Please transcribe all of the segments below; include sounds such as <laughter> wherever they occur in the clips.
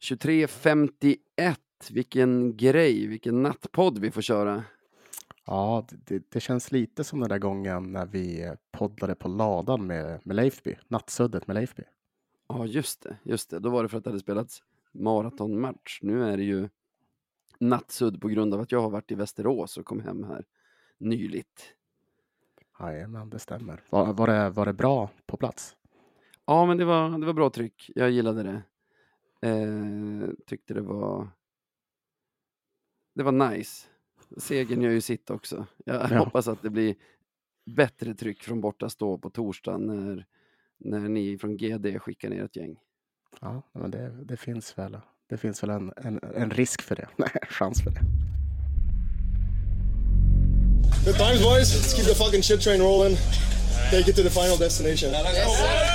23.51, vilken grej, vilken nattpodd vi får köra. Ja, det, det, känns lite som den där gången när vi poddade på ladan med, med Leifby, nattsuddet med Leifby. Ja, just det, just det. Då var det för att det hade spelats maratonmatch. Nu är det ju nattsudd på grund av att jag har varit i Västerås och kom hem här nyligt. Jajamän, det stämmer. Var, var, det, var det bra på plats? Ja, men det var, det var bra tryck. Jag gillade det. Eh, tyckte det var... Det var nice. Segern gör ju sitt också. Jag ja. hoppas att det blir bättre tryck från borta stå på torsdag när, när ni från GD skickar ner ett gäng. Ja, men det, det finns väl, det finns väl en, en, en risk för det. <laughs> Nej, chans för det. Good times boys. Let's keep the fucking shit train rolling. Take it to the final destination. Yes.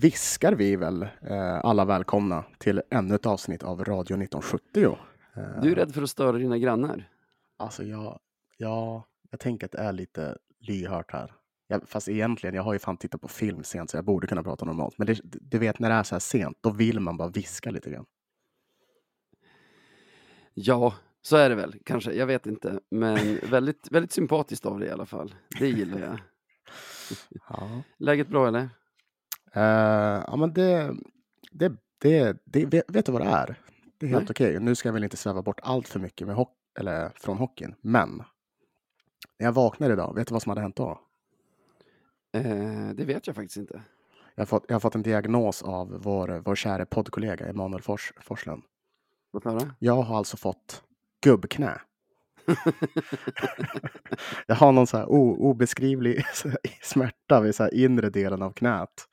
Viskar vi väl eh, alla välkomna till ännu ett avsnitt av Radio 1970. Eh, du är rädd för att störa dina grannar? Alltså, jag, ja, jag tänker att det är lite lyhört här. Jag, fast egentligen, jag har ju fan tittat på film sent så jag borde kunna prata normalt. Men det, du vet när det är så här sent, då vill man bara viska lite grann. Ja, så är det väl kanske. Jag vet inte. Men <laughs> väldigt, väldigt sympatiskt av dig i alla fall. Det gillar jag. Ja. Läget bra eller? Uh, ja, men det, det, det, det, vet, vet du vad det är? Det är helt okej. Okay. Nu ska jag väl inte sväva bort allt för mycket med hock eller från hockeyn, men när jag vaknade idag, vet du vad som hade hänt då? Uh, det vet jag faktiskt inte. Jag har fått, jag har fått en diagnos av vår, vår kära poddkollega Emanuel Fors, Forslund. Låt höra. Jag har alltså fått gubbknä. <laughs> jag har någon så här obeskrivlig <laughs> smärta vid så inre delen av knät.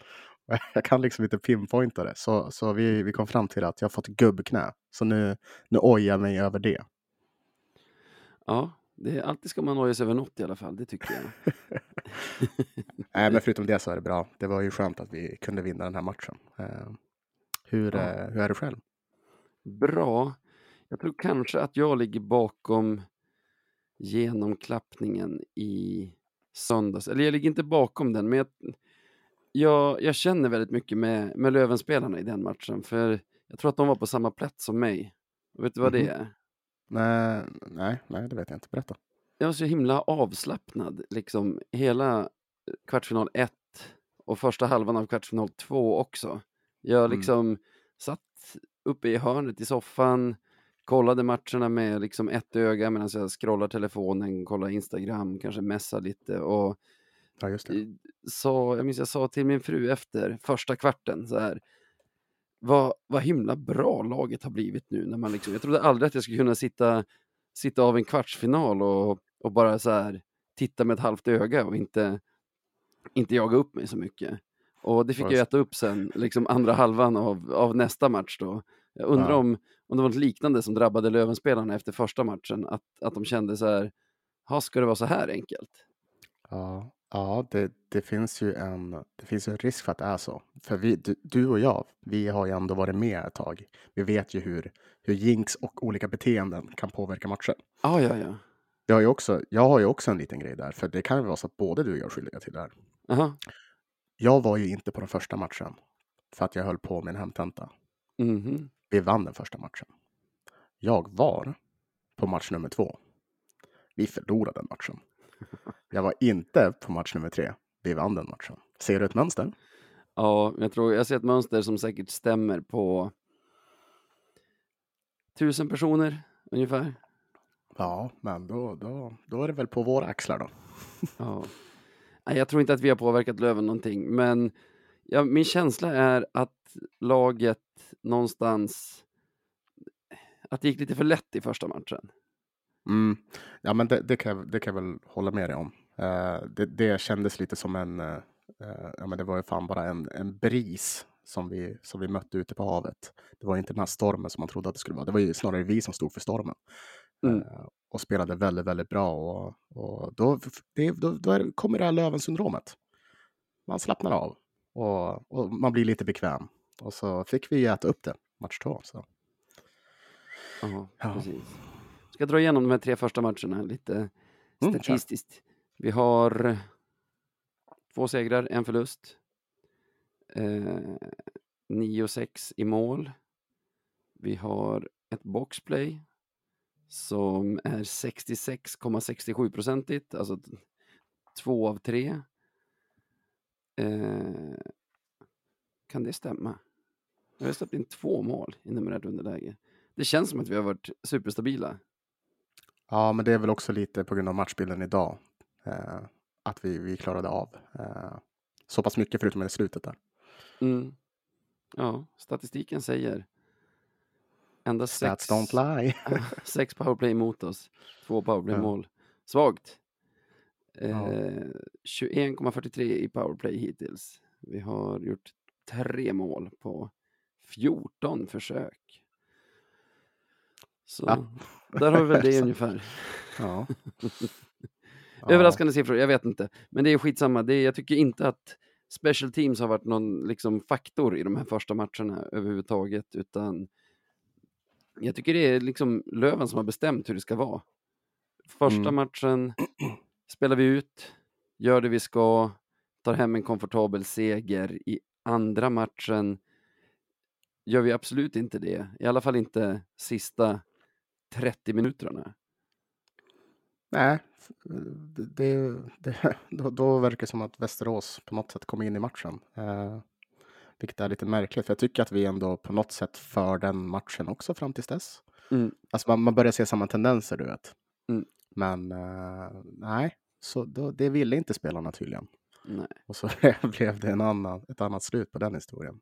<laughs> Jag kan liksom inte pinpointa det. Så, så vi, vi kom fram till att jag har fått gubbknä. Så nu, nu ojar jag mig över det. Ja, det är, alltid ska man oja sig över något i alla fall. Det tycker jag. <laughs> Nej, men <laughs> förutom det så är det bra. Det var ju skönt att vi kunde vinna den här matchen. Uh, hur, ja. uh, hur är det själv? Bra. Jag tror kanske att jag ligger bakom genomklappningen i söndags. Eller jag ligger inte bakom den, men jag, jag, jag känner väldigt mycket med, med Lövenspelarna i den matchen. För jag tror att de var på samma plats som mig. Vet du vad mm -hmm. det är? Nej, nej, nej, det vet jag inte. Berätta. Jag var så himla avslappnad, liksom hela kvartsfinal 1 och första halvan av kvartsfinal 2 också. Jag mm. liksom mm. satt uppe i hörnet i soffan, kollade matcherna med liksom ett öga medan jag scrollar telefonen, kollar Instagram, kanske messar lite och ja, just det. Så, jag minns jag sa till min fru efter första kvarten så här vad, vad himla bra laget har blivit nu. När man liksom, jag trodde aldrig att jag skulle kunna sitta, sitta av en kvartsfinal och, och bara så här titta med ett halvt öga och inte, inte jaga upp mig så mycket. Och det fick jag äta upp sen, liksom andra halvan av, av nästa match då. Jag undrar ja. om, om det var något liknande som drabbade Lövenspelarna efter första matchen, att, att de kände så här, ska det vara så här enkelt? Ja, ja det, det, finns ju en, det finns en risk för att det är så. För vi, du, du, och jag, vi har ju ändå varit med ett tag. Vi vet ju hur, hur jinx och olika beteenden kan påverka matchen. Ah, ja, ja. Jag har, ju också, jag har ju också en liten grej där, för det kan ju vara så att både du och jag är skyldiga till det här. Aha. Jag var ju inte på den första matchen för att jag höll på med en hemtenta. Mm -hmm. Vi vann den första matchen. Jag var på match nummer två. Vi förlorade den matchen. Jag var inte på match nummer tre. Vi vann den matchen. Ser du ett mönster? Ja, jag tror jag ser ett mönster som säkert stämmer på tusen personer ungefär. Ja, men då, då, då är det väl på våra axlar då. ja. Jag tror inte att vi har påverkat Löven någonting, men ja, min känsla är att laget någonstans att det gick lite för lätt i första matchen. Mm. Ja, men det, det, kan jag, det kan jag väl hålla med dig om. Uh, det, det kändes lite som en, uh, ja men det var ju fan bara en, en bris som vi, som vi mötte ute på havet. Det var inte den här stormen som man trodde att det skulle vara. Det var ju snarare vi som stod för stormen. Mm. Eh, och spelade väldigt, väldigt bra. Och, och då, det, då, då kommer det här Löven-syndromet. Man slappnar av och, och man blir lite bekväm. Och så fick vi äta upp det match två. Så. Ja, Ja. precis. Ska dra igenom de här tre första matcherna lite Mm, statistiskt. Vi har två segrar, en förlust. Eh, 9-6 i mål. Vi har ett boxplay som är 66,67 procentigt, alltså två av tre. Eh, kan det stämma? Vi har släppt in två mål i numerärt underläge. Det känns som att vi har varit superstabila. Ja, men det är väl också lite på grund av matchbilden idag. Eh, att vi, vi klarade av eh, så pass mycket förutom i slutet där. Mm. Ja, statistiken säger endast sex, Stats don't lie. <laughs> sex powerplay mot oss, två powerplay-mål. Svagt. Eh, Ja. 21,43 i powerplay hittills. Vi har gjort tre mål på 14 försök. Så Ja. <laughs> där har vi väl det ungefär. <laughs> ja. Överraskande siffror, jag vet inte. Men det är skitsamma. Det är, jag tycker inte att special teams har varit någon liksom, faktor i de här första matcherna överhuvudtaget, utan jag tycker det är liksom Löven som har bestämt hur det ska vara. Första Mm. matchen <clears throat> spelar vi ut, gör det vi ska, tar hem en komfortabel seger. I andra matchen gör vi absolut inte det, i alla fall inte sista 30 minuterna. Nej, det, det, <laughs> då, då verkar det som att Västerås på något sätt kom in i matchen. Eh, vilket är lite märkligt, för jag tycker att vi ändå på något sätt för den matchen också fram tills dess. Mm. Alltså man, man börjar se samma tendenser, du vet. Mm. Men eh, nej, så då, det ville inte spelarna tydligen. Nej. Och så <laughs> blev det en annan, ett annat slut på den historien.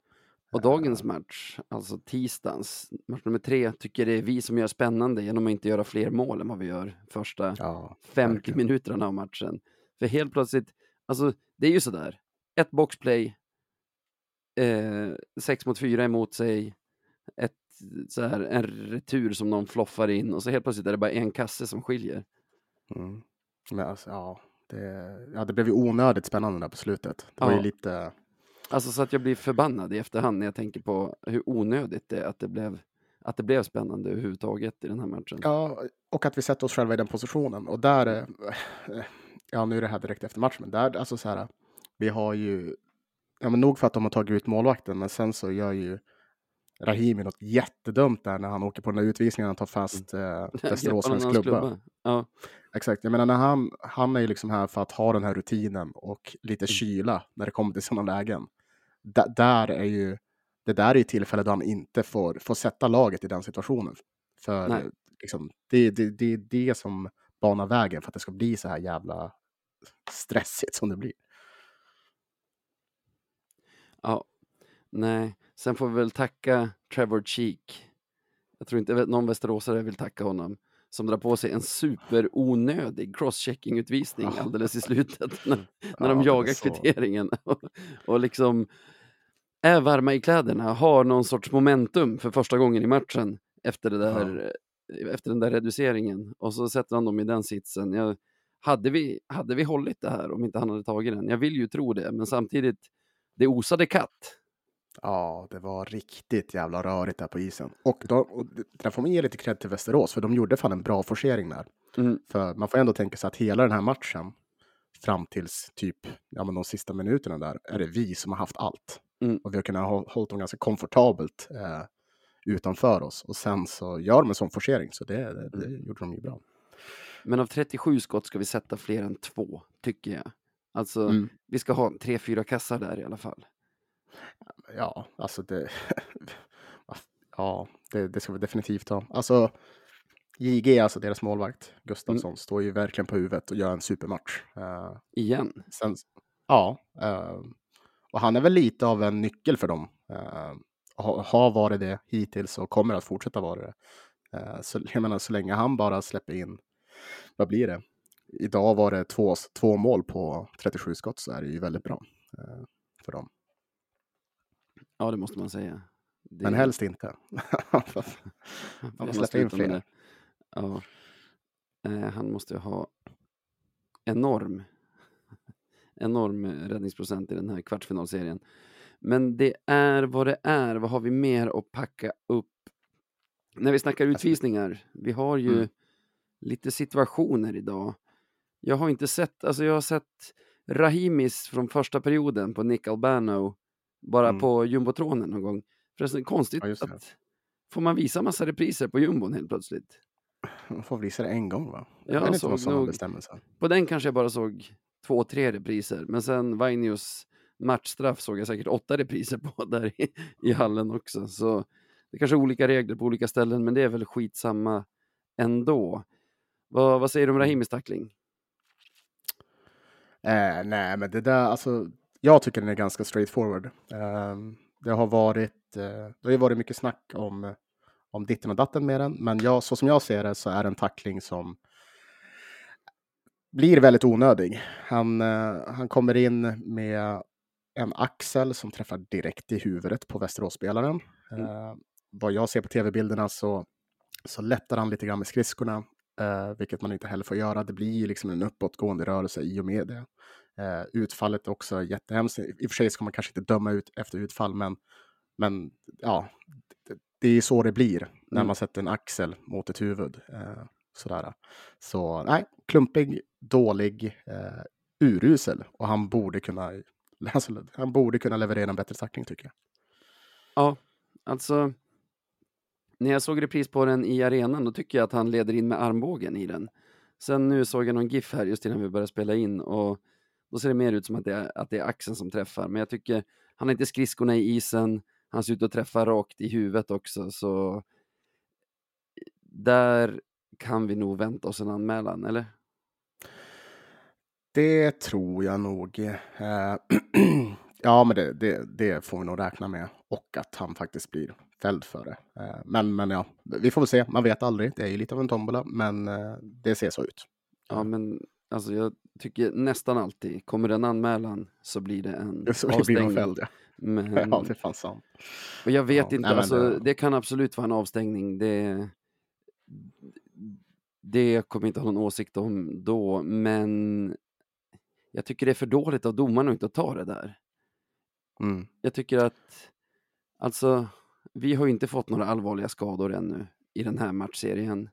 Och dagens match, alltså tisdagens, match nummer tre, tycker det är vi som gör spännande genom att inte göra fler mål än vad vi gör första Ja, 50 verkligen. minuterna av matchen. För helt plötsligt, alltså det är ju sådär, ett boxplay, eh, sex mot fyra emot sig, ett, så här, en retur som någon floffar in och så helt plötsligt är det bara en kasse som skiljer. Mm. Men alltså, ja, det, ja, det blev ju onödigt spännande där på slutet. Det var Ja. ju lite... Alltså så att jag blir förbannad i efterhand när jag tänker på hur onödigt det är att det blev, att det blev spännande överhuvudtaget i den här matchen. Ja, och att vi sätter oss själva i den positionen. Och där, eh, ja nu är det här direkt efter matchen, men där, alltså så här, vi har ju, ja men nog för att de har tagit ut målvakten, men sen så gör ju Rahimi något jättedumt där när han åker på den där utvisningen och tar fast eh, <laughs> Västeråsens Greppar klubba. hans Ja, Exakt, jag menar när han, han är ju liksom här för att ha den här rutinen och lite Mm. kyla när det kommer till sådana lägen. Där är ju, det där är ju tillfälle då han inte får, får sätta laget i den situationen. För liksom, det, det, det är det som banar vägen för att det ska bli så här jävla stressigt som det blir. ja. Nej, sen får vi väl tacka Trevor Cheek. Jag tror inte någon västeråsare vill tacka honom. Som drar på sig en superonödig crosschecking-utvisning alldeles i slutet. När, <laughs> när de jagar kvitteringen. <laughs> Och, och liksom är varma i kläderna, har någon sorts momentum för första gången i matchen efter, det där, efter den där reduceringen. Och så sätter han dem i den sitsen. Jag, hade, vi, hade vi hållit det här om inte han hade tagit den? Jag vill ju tro det, men samtidigt, det osade katt. Ja, det var riktigt jävla rörigt där på isen. Och, då, och där får man ge lite cred till Västerås, för de gjorde fan en bra forcering där. Mm. För man får ändå tänka sig att hela den här matchen, fram tills typ ja, men de sista minuterna där, är det vi som har haft allt. Mm. Och vi har kunnat hå- hålla dem ganska komfortabelt eh, utanför oss. Och sen så gör de en sån forcering, så det, det, det gjorde de ju bra. Men av 37 skott ska vi sätta fler än två, tycker jag. Alltså, Mm. vi ska ha tre, fyra kassar där i alla fall. Ja, alltså det... <laughs> ja, det, det ska vi definitivt ha. Alltså, JG, alltså deras målvakt, Gustafsson, står ju verkligen på huvudet och gör en supermatch. Eh, Igen. sen, ja, eh, och han är väl lite av en nyckel för dem. Uh, har varit det hittills och kommer att fortsätta vara det. Eh, så, jag menar, så länge han bara släpper in, vad blir det? Idag var det två, två mål på 37 skott så är det ju väldigt bra eh, för dem. Ja, det måste man säga. Det, Men helst inte. <laughs> han släppa in fler. Ja. Eh, han måste ju ha enorm, enorm eh, räddningsprocent i den här kvartsfinalserien. Men det är vad det är. Vad har vi mer att packa upp? När vi snackar utvisningar, vi har ju Mm. lite situationer idag. Jag har inte sett, alltså jag har sett Rahimis från första perioden på Nick Albano bara Mm. på jumbotronen någon gång. Förresten konstigt Ja, det. att får man visa massa repriser på jumbon helt plötsligt. Man får visa det en gång va? Ja, Jag vet inte sådana nog- bestämmelser. På den kanske jag bara såg två, tre repriser, men sen Vainius matchstraff såg jag säkert åtta repriser på <laughs> där i, i hallen också. Så det kanske är olika regler på olika ställen, men det är väl skitsamma ändå. Vad, vad säger du om Rahimis tackling? Eh, nej, men det där, alltså, jag tycker den är ganska straightforward. Eh, det har varit, eh, det har varit mycket snack om, om ditten och datten med den, men jag, så som jag ser det så är det en tackling som blir väldigt onödig. Han, eh, han kommer in med en axel som träffar direkt i huvudet på Västeråsspelaren. Mm. Eh, vad jag ser på tv-bilderna så, så lättar han lite grann med skridskorna, eh, vilket man inte heller får göra. Det blir liksom en uppåtgående rörelse i och med det. Eh, utfallet är också jättehemskt. I och för sig ska man kanske inte döma ut efter utfall, men, men ja, det, det är så det blir när Mm. man sätter en axel mot ett huvud. Eh, sådär. Så nej, klumpig, dålig, eh, urusel och han borde kunna <laughs> alltså, han borde kunna leverera en bättre tackling tycker jag. Ja, alltså. När jag såg repris på den i arenan, då tycker jag att han leder in med armbågen i den. Sen nu såg jag någon GIF här just innan vi började spela in och då ser det mer ut som att det är, att det är axeln som träffar. Men jag tycker, han har inte skridskorna i isen, han ser ut att träffa rakt i huvudet också, så där kan vi nog vänta oss en anmälan, eller? Det tror jag nog. Eh, <clears throat> ja, men det, det, det får vi nog räkna med och att han faktiskt blir fälld för det. Eh, men, men ja, vi får väl se. Man vet aldrig. Det är ju lite av en tombola, men eh, det ser så ut. Ja, men alltså jag tycker nästan alltid, kommer det en anmälan så blir det en <laughs> Så blir avstängning. fälld. Ja. Men, <laughs> ja, det är fan sant. Och jag vet Ja, inte, nej, alltså, det- det kan absolut vara en avstängning. Det, det kommer jag inte ha någon åsikt om då, men jag tycker det är för dåligt av domarna att inte ta det där. Mm. Jag tycker att, alltså, vi har ju inte fått några allvarliga skador ännu i den här matchserien.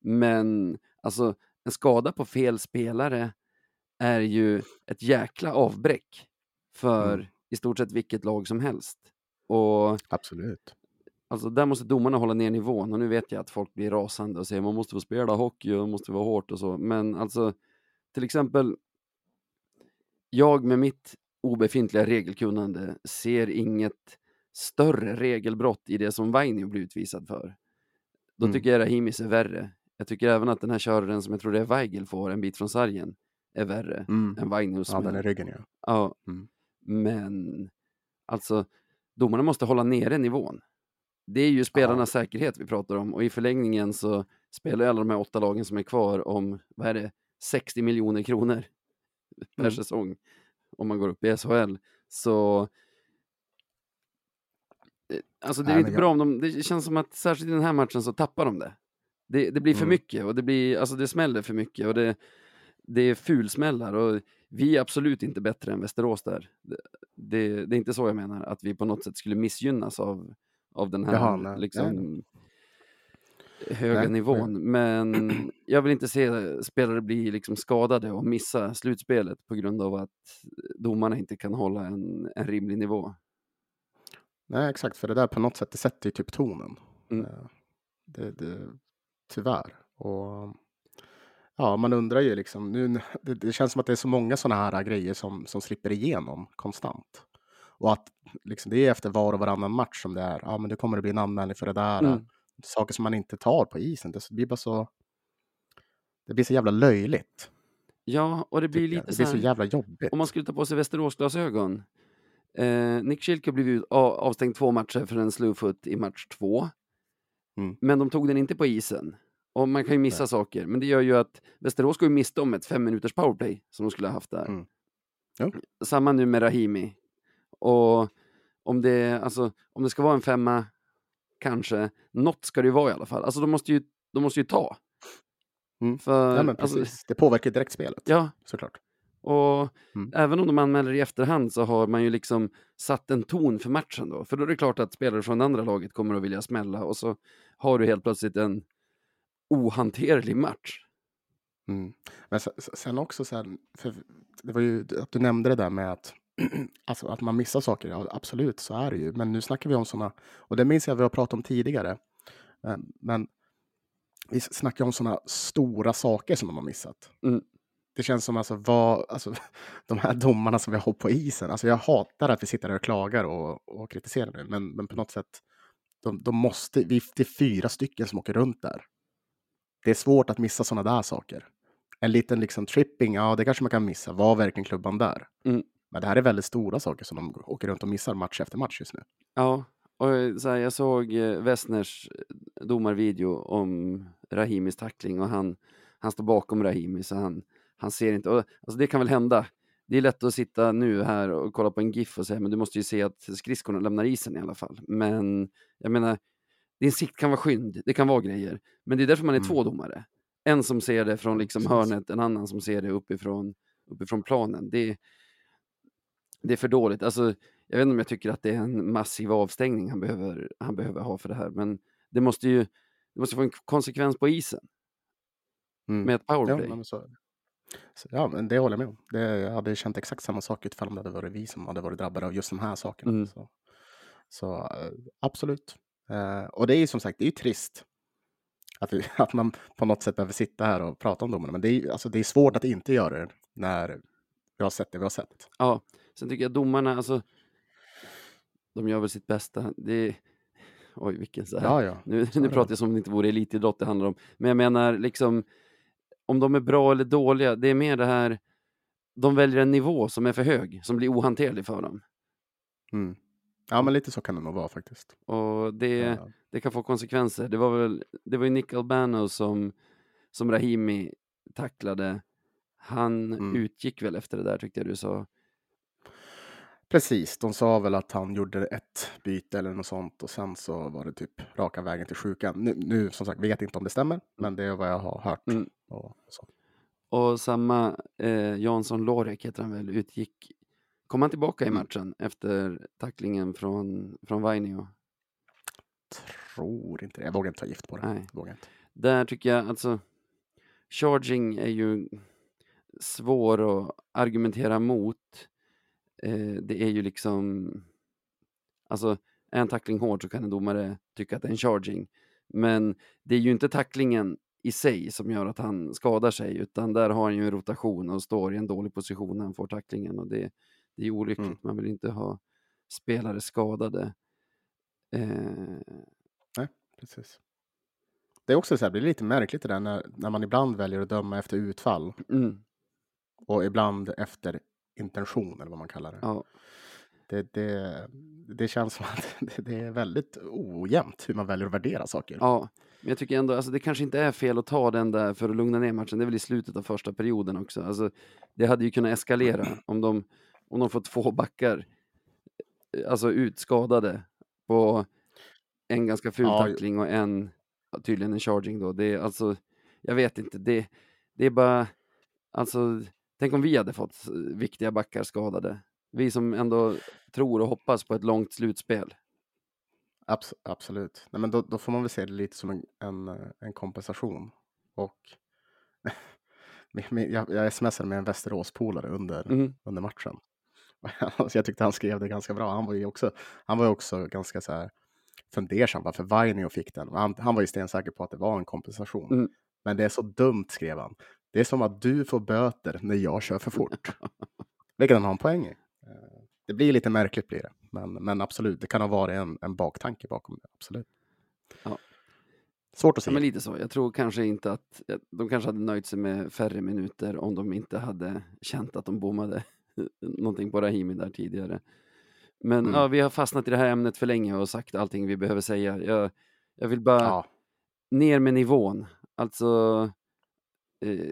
Men alltså, en skada på fel spelare är ju ett jäkla avbräck för Mm. i stort sett vilket lag som helst. Och Absolut. Alltså där måste domarna hålla ner nivån och nu vet jag att folk blir rasande och säger man måste få spela hockey och det måste vara hårt och så. Men alltså till exempel jag med mitt obefintliga regelkunnande ser inget större regelbrott i det som Vainio blir utvisad för. Då Mm. tycker jag Rahimis är värre. Jag tycker även att den här köraren som jag tror det är Weigel får en bit från sargen är värre Mm. än Vainios. Ja, den är ryggen ja. Ja, Mm. men alltså domarna måste hålla nere nivån. Det är ju spelarnas säkerhet vi pratar om och i förlängningen så spelar ju alla de här åtta lagen som är kvar om, vad är det, 60 miljoner kronor <laughs> per Mm. säsong om man går upp i SHL. Så eh, Alltså det är Nej, inte jag- bra om de, det känns som att särskilt i den här matchen så tappar de det. Det, det blir för Mm. mycket och det blir, alltså det smäller för mycket och det, det är fulsmällar och vi är absolut inte bättre än Västerås där. Det, det, det är inte så jag menar, att vi på något sätt skulle missgynnas av, av den här Jaha, nej. liksom, höga Nej, nivån. Men jag vill inte se spelare bli liksom skadade och missa slutspelet på grund av att domarna inte kan hålla en, en rimlig nivå. Nej, exakt. För det där på något sätt, det sätter ju typ tonen. Mm. Eh, Det, det, tyvärr. Och ja, man undrar ju liksom. Nu, det, det känns som att det är så många sådana här grejer som, som slipper igenom konstant. Och att liksom, det är efter var och varannan match som det är. Ja, men det kommer det bli en anmälning för det där. Mm. Saker som man inte tar på isen. Det blir bara så. Det blir så jävla löjligt. Ja, och det blir lite det så blir så här, jävla jobbigt. om man skulle ta på sig Västeråsglasögon. Eh, Nick Schilke av- avstängd två matcher för en slowfoot i match två. Mm. Men de tog den inte på isen. Och man kan ju missa Nej. saker, men det gör ju att Västerås går ju miste om ett fem minuters powerplay som de skulle ha haft där. Mm. Jo. Samma nu med Rahimi. Och om det, alltså, om det ska vara en femma, kanske, något ska det ju vara i alla fall. Alltså de måste ju, de måste ju ta. Mm. För, Ja, men precis. alltså, det påverkar ju direkt spelet, ja, såklart. och Mm. även om de anmäler i efterhand så har man ju liksom satt en ton för matchen då. För då är det klart att spelare från andra laget kommer att vilja smälla och så har du helt plötsligt en ohanterlig match. Mm. Men se- se- sen också så här, för det var ju att du nämnde det där med att, <clears throat> alltså att man missar saker. Ja, absolut, så är det ju. Men nu snackar vi om sådana, och det minns jag vi har pratat om tidigare. Eh, Men vi snackar om sådana stora saker som de har missat. Mm. Det känns som alltså, vad, alltså <laughs> de här domarna som vi har på isen. Alltså jag hatar att vi sitter där och klagar och, och kritiserar det. Men, men på något sätt, de, de måste, vi, det är fyra stycken som åker runt där. Det är svårt att missa sådana där saker. En liten liksom tripping, ja det kanske man kan missa. Var verkligen klubban där? Mm. Men det här är väldigt stora saker som de åker runt och missar match efter match just nu. Ja, och eh, så här, jag såg eh, Westners eh, domarvideo om Rahimis tackling och han, han står bakom Rahimi så han, han ser inte. Och, alltså det kan väl hända. Det är lätt att sitta nu här och kolla på en GIF och säga men du måste ju se att skridskorna lämnar isen i alla fall. Men jag menar, din sikt kan vara skymd, det kan vara grejer. Men det är därför man är Mm. två domare. En som ser det från liksom hörnet, en annan som ser det uppifrån, uppifrån planen. Det, det är för dåligt. Alltså, jag vet inte om jag tycker att det är en massiv avstängning han behöver, han behöver ha för det här, men det måste ju det måste få en konsekvens på isen Mm. med ett Ja, powerplay. nej, men så, så, ja, men det håller jag med om. Det, jag hade känt exakt samma sak ifall om det hade varit vi som hade varit drabbade av just de här sakerna. Mm. Så, så eh, absolut. Eh, och det är ju som sagt, det är trist att, vi, <laughs> att man på något sätt behöver sitta här och prata om domarna. Men det är, alltså, det är svårt att inte göra det när vi har sett det vi har sett. Ja, sen tycker jag domarna, alltså, de gör väl sitt bästa. Det oj, vilken så här. Ja, ja. Nu, nu pratar jag som om det inte vore elitidrott det handlar om. Men jag menar, liksom, om de är bra eller dåliga, det är mer det här, de väljer en nivå som är för hög, som blir ohanterlig för dem. Mm. Ja, men lite så kan det nog vara faktiskt. Och det, Ja. det kan få konsekvenser. Det var väl, det var ju Nick Albano som, som Rahimi tacklade. Han Mm. utgick väl efter det där tyckte jag du sa. Precis, de sa väl att han gjorde ett byte eller något sånt och sen så var det typ raka vägen till sjukan. Nu, nu som sagt, vet inte om det stämmer, men det är vad jag har hört. Mm. Och. Och samma eh, Jansson Lorek heter han väl, utgick. Kom han tillbaka i Mm. matchen efter tacklingen från, från Vainio? Tror inte det. Jag vågar inte ta gift på det. Nej. Vågar inte. Där tycker jag alltså, charging är ju svår att argumentera mot. Eh, det är ju liksom, alltså är en tackling hård så kan en domare tycka att det är en charging. Men det är ju inte tacklingen i sig som gör att han skadar sig, utan där har han ju en rotation och står i en dålig position när han får tacklingen och det, det är olyckligt. Mm. Man vill inte ha spelare skadade. Eh, Precis. Det är också så här, det blir lite märkligt det där när, när man ibland väljer att döma efter utfall mm, och ibland efter intention eller vad man kallar det. ja. Det, det, det känns som att <laughs> det, är väldigt ojämnt hur man väljer att värdera saker. Ja, men jag tycker ändå, alltså det kanske inte är fel att ta den där för att lugna ner matchen. Det är väl i slutet av första perioden också. Alltså, det hade ju kunnat eskalera <clears throat> om de, om de får två backar, eh, alltså utskadade på en ganska ful Ja, tackling och en, tydligen en charging då. Det är alltså, jag vet inte, det, det är bara, alltså, tänk om vi hade fått viktiga backar skadade. Vi som ändå tror och hoppas på ett långt slutspel. Abs- absolut. Nej, men då, då får man väl se det lite som en, en, eh, en kompensation. Och <laughs> jag, jag smsade med en Västeråspolare under, Mm. under matchen. <laughs> Jag tyckte han skrev det ganska bra. Han var ju också, han var också ganska så här fundersam varför Vainio fick den. Han, han var ju stensäker på att det var en kompensation. Mm. Men det är så dumt, skrev han. Det är som att du får böter när jag kör för fort. Vilket han har en poäng i. Eh, Det blir lite märkligt blir det. Men, men absolut, det kan ha varit en, en baktanke bakom det. Absolut. Ja. Svårt att Ja, säga. men lite så. Jag tror kanske inte att de kanske hade nöjt sig med färre minuter om de inte hade känt att de bommade <laughs> någonting på Rahimi där tidigare. Men Mm. ja, vi har fastnat i det här ämnet för länge och sagt allting vi behöver säga. Jag, jag vill bara Ja, ner med nivån. Alltså, eh,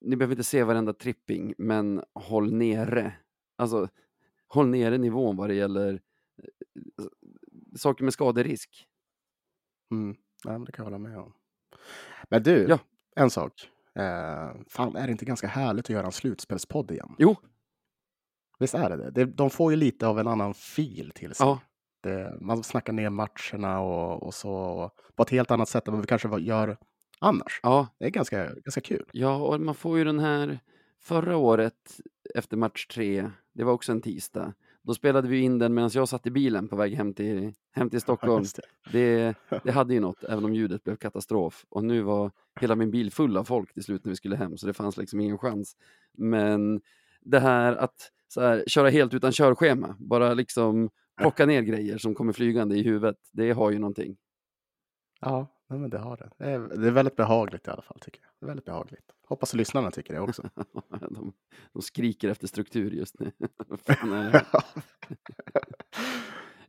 ni behöver inte se varenda tripping, men håll nere. Alltså, håll nere nivån vad det gäller eh, saker med skaderisk. Mm. Men det kan jag hålla med om. Men du, Ja. en sak. Eh, fan, är det inte ganska härligt att göra en slutspelspodd igen? Jo, Visst är det det? det? De får ju lite av en annan fil till sig. ja, Det, man snackar ner matcherna och, och så och på ett helt annat sätt än vad vi kanske gör annars. ja, Det är ganska, ganska kul. ja, och man får ju den här förra året efter match tre, det var också en tisdag. Då spelade vi in den medan jag satt i bilen på väg hem till, hem till <laughs> Stockholm. Just det. Det, <laughs> det hade ju något, även om ljudet blev katastrof. Och nu var hela min bil full av folk till slut när vi skulle hem, så det fanns liksom ingen chans. Men det här att så här, köra helt utan körschema, bara liksom <laughs> plocka ner grejer som kommer flygande i huvudet, det har ju någonting. Ja, nej, men det har det. Det är, det är väldigt behagligt i alla fall tycker jag. Väldigt behagligt. Hoppas att lyssnarna tycker det också. <laughs> De, de skriker efter struktur just nu. <laughs>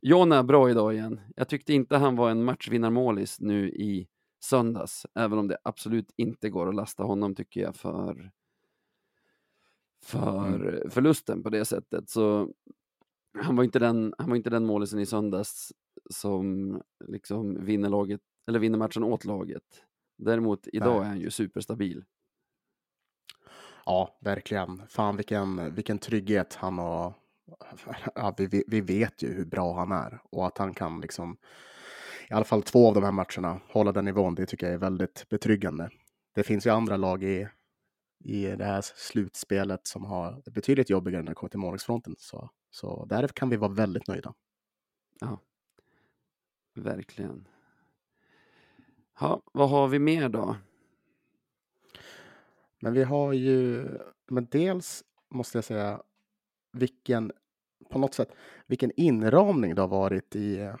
<laughs> Jonna, bra idag igen. Jag tyckte inte han var en matchvinnarmålis nu i söndags, även om det absolut inte går att lasta honom tycker jag för, för förlusten på det sättet. Så han var inte den, han var inte den målisen i söndags som liksom vinner, laget, eller vinner matchen åt laget. Däremot idag Nej. är han ju superstabil. Ja, verkligen. Fan vilken, vilken trygghet han har. Ja, vi, vi- vet ju hur bra han är och att han kan liksom i alla fall två av de här matcherna hålla den nivån. Det tycker jag är väldigt betryggande. Det finns ju andra lag i, i det här slutspelet som har betydligt jobbigare när det kommer till målvaktsfronten. Så, så där kan vi vara väldigt nöjda. Ja, verkligen. Ja, vad har vi mer då? Men vi har ju, men dels måste jag säga vilken, på något sätt, vilken inramning det har varit i,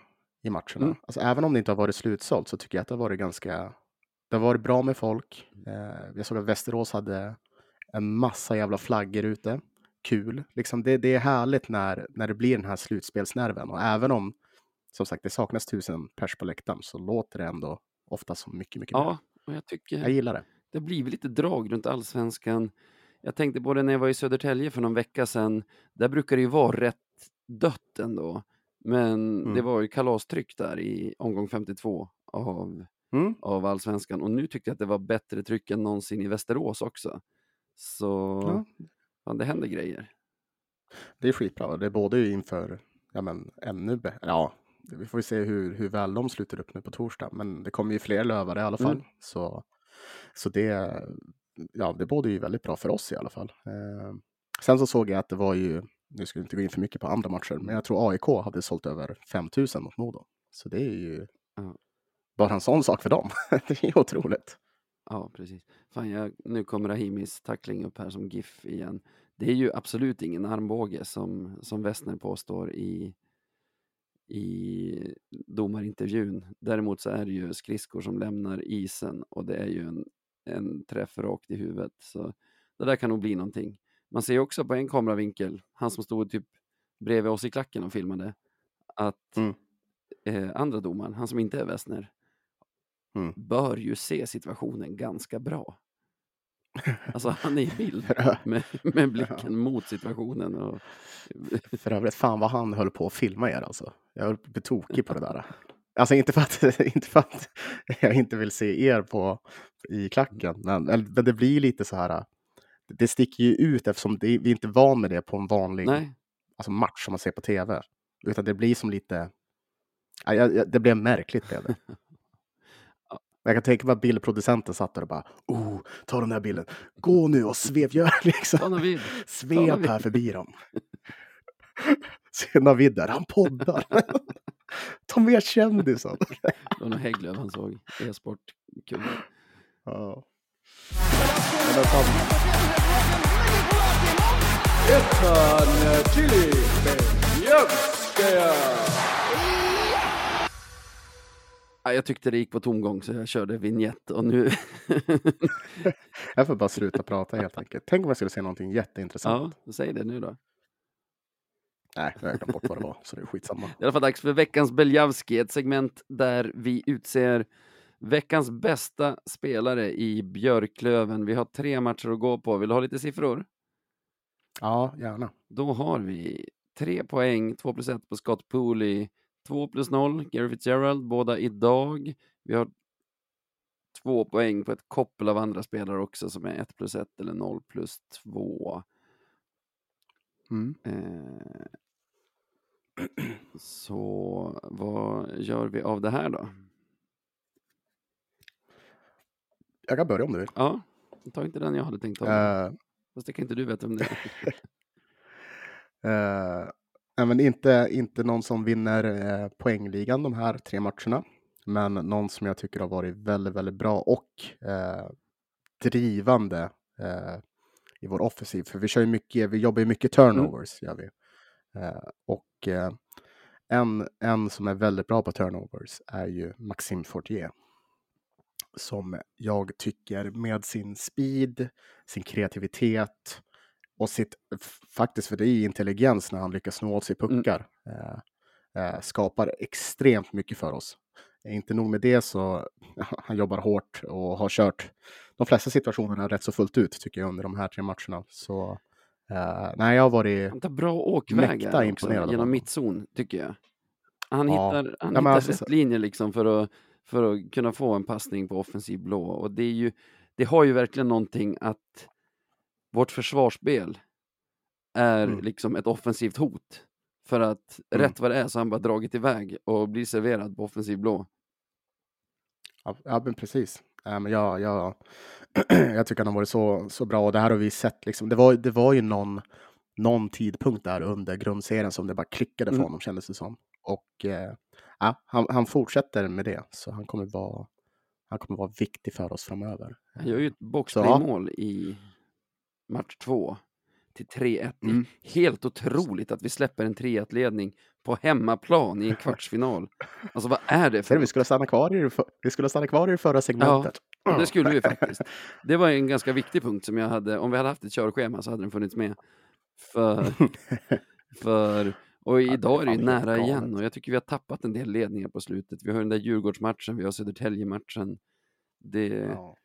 i matcherna. Mm. Alltså även om det inte har varit slutsålt så tycker jag att det har varit ganska, det har varit bra med folk. Eh, jag såg att Västerås hade en massa jävla flaggor ute. Kul, liksom det, det är härligt när, när det blir den här slutspelsnerven och även om som sagt det saknas tusen pers på läktaren så låter det ändå ofta som mycket, mycket. Ja, och jag tycker Jag gillar det. det har blivit lite drag runt allsvenskan. Jag tänkte på det när jag var i Södertälje för någon vecka sedan. Där brukar det ju vara rätt dött ändå. Men Mm. det var ju kalastryck där i omgång 52 av, Mm. av allsvenskan. Och nu tyckte jag att det var bättre tryck än någonsin i Västerås också. Så Ja, fan, det händer grejer. Det är skitbra. Det är både inför, ja men ännu bättre, ja, vi får ju se hur, hur väl de sluter upp nu på torsdag. Men det kommer ju fler lövare i alla fall. Mm. Så, så det, ja, det borde ju väldigt bra för oss i alla fall. Eh, sen så såg jag att det var ju, nu ska vi inte gå in för mycket på andra matcher, men jag tror AIK hade sålt över 5000 mot Modo. Så det är ju Ja. bara en sån sak för dem. <laughs> det är otroligt. Ja, precis. Fan, jag, nu kommer Rahimis tackling upp här som GIF igen. Det är ju absolut ingen armbåge som, som Westner påstår i, i domarintervjun. Däremot så är det ju skridskor som lämnar isen och det är ju en, en träff rakt i huvudet. Så det där kan nog bli någonting. Man ser också på en kameravinkel, han som stod typ bredvid oss i klacken och filmade, att Mm. eh, andra domaren, han som inte är Westner, Mm. bör ju se situationen ganska bra. Alltså han är i bild <laughs> med, med blicken mot situationen. Och, <laughs> för övrigt, fan vad han höll på att filma er alltså. Jag bli tokig på det där. Alltså inte för att, <laughs> inte för att jag inte vill se er på, i klacken, men, men det blir lite så här. Det sticker ju ut eftersom det, vi är inte van med det på en vanlig nej, alltså match som man ser på tv. Utan det blir som lite, ja, det blev märkligt blev det. Jag kan tänka mig att bildproducenten satt där och bara, oh, ta den här bilden, gå nu och svev, gör <laughs> liksom. Svep här förbi dem. <laughs> Se Navid där, han poddar. <laughs> Ta med kändisen. Det var nog Hägglöf han såg, e-sport. Kul. Ja. Men fan, Ja, jag tyckte det gick på tomgång så jag körde vignett och nu... <laughs> Jag får bara sluta prata helt enkelt. Tänk om jag skulle säga någonting jätteintressant. ja, säg det nu då. Nej, jag har glömt bort vad det var, så det är skitsamma. Det är i alla fall dags för veckans Beljavski, ett segment där vi utser veckans bästa spelare i Björklöven. Vi har tre matcher att gå på. Vill du ha lite siffror? Ja, gärna. Då har vi tre poäng, två plus ett på Scott Pooley, två plus noll, Gary Fitzgerald, båda idag. Vi har två poäng på ett koppel av andra spelare också som är ett plus ett eller noll plus två. Mm. Eh, <clears throat> så vad gör vi av det här då? Jag kan börja om du vill. Ja, ta inte den jag hade tänkt ta. Eh, Fast det kan inte du veta om det är. Nej, men inte, inte någon som vinner eh, poängligan de här tre matcherna, men någon som jag tycker har varit väldigt, väldigt bra och eh, drivande eh, i vår offensiv. För vi kör mycket, vi jobbar ju mycket turnovers, gör vi. Eh, och eh, en, en som är väldigt bra på turnovers är ju Maxime Fortier. Som jag tycker med sin speed, sin kreativitet och sitt, faktiskt för det är intelligens när han lyckas sno åt sig puckar, eh, eh, skapar extremt mycket för oss. Eh, Inte nog med det så <laughs> han jobbar hårt och har kört de flesta situationerna rätt så fullt ut tycker jag under de här tre matcherna. Så eh, nej, jag har varit Han tar bra åkvägar imponerad genom mittzon, tycker jag. Han Ja. hittar, han Ja, hittar alltså rätt linjer liksom för att, för att kunna få en passning på offensiv blå. Och det, är ju, det har ju verkligen någonting att vårt försvarsspel är Mm. liksom ett offensivt hot. För att Mm. rätt vad det är så har han bara dragit iväg och blir serverad på offensiv blå. Ja, ja men precis. Ja, men <clears throat> jag, tycker han har varit så, så bra och det här har vi sett. Liksom. Det, var, det var ju någon, någon tidpunkt där under grundserien som det bara klickade för Mm. honom kändes det som. Och eh, ja, han, han fortsätter med det, så han kommer vara, han kommer vara viktig för oss framöver. Han gör ju ett ja. boxplay-mål i match två till 3-1. Det är Mm. Helt otroligt att vi släpper en 3-1-ledning på hemmaplan i en kvartsfinal. Alltså vad är det för vi skulle stanna kvar i det, för, vi skulle stanna kvar i det förra segmentet. Det skulle vi faktiskt. <laughs> Det var en ganska viktig punkt som jag hade, om vi hade haft ett körschema så hade den funnits med. För, för och idag är det ju nära igen och jag tycker vi har tappat en del ledningar på slutet. Vi har den där Djurgårdsmatchen, vi har Södertälje-matchen. Det, Ja.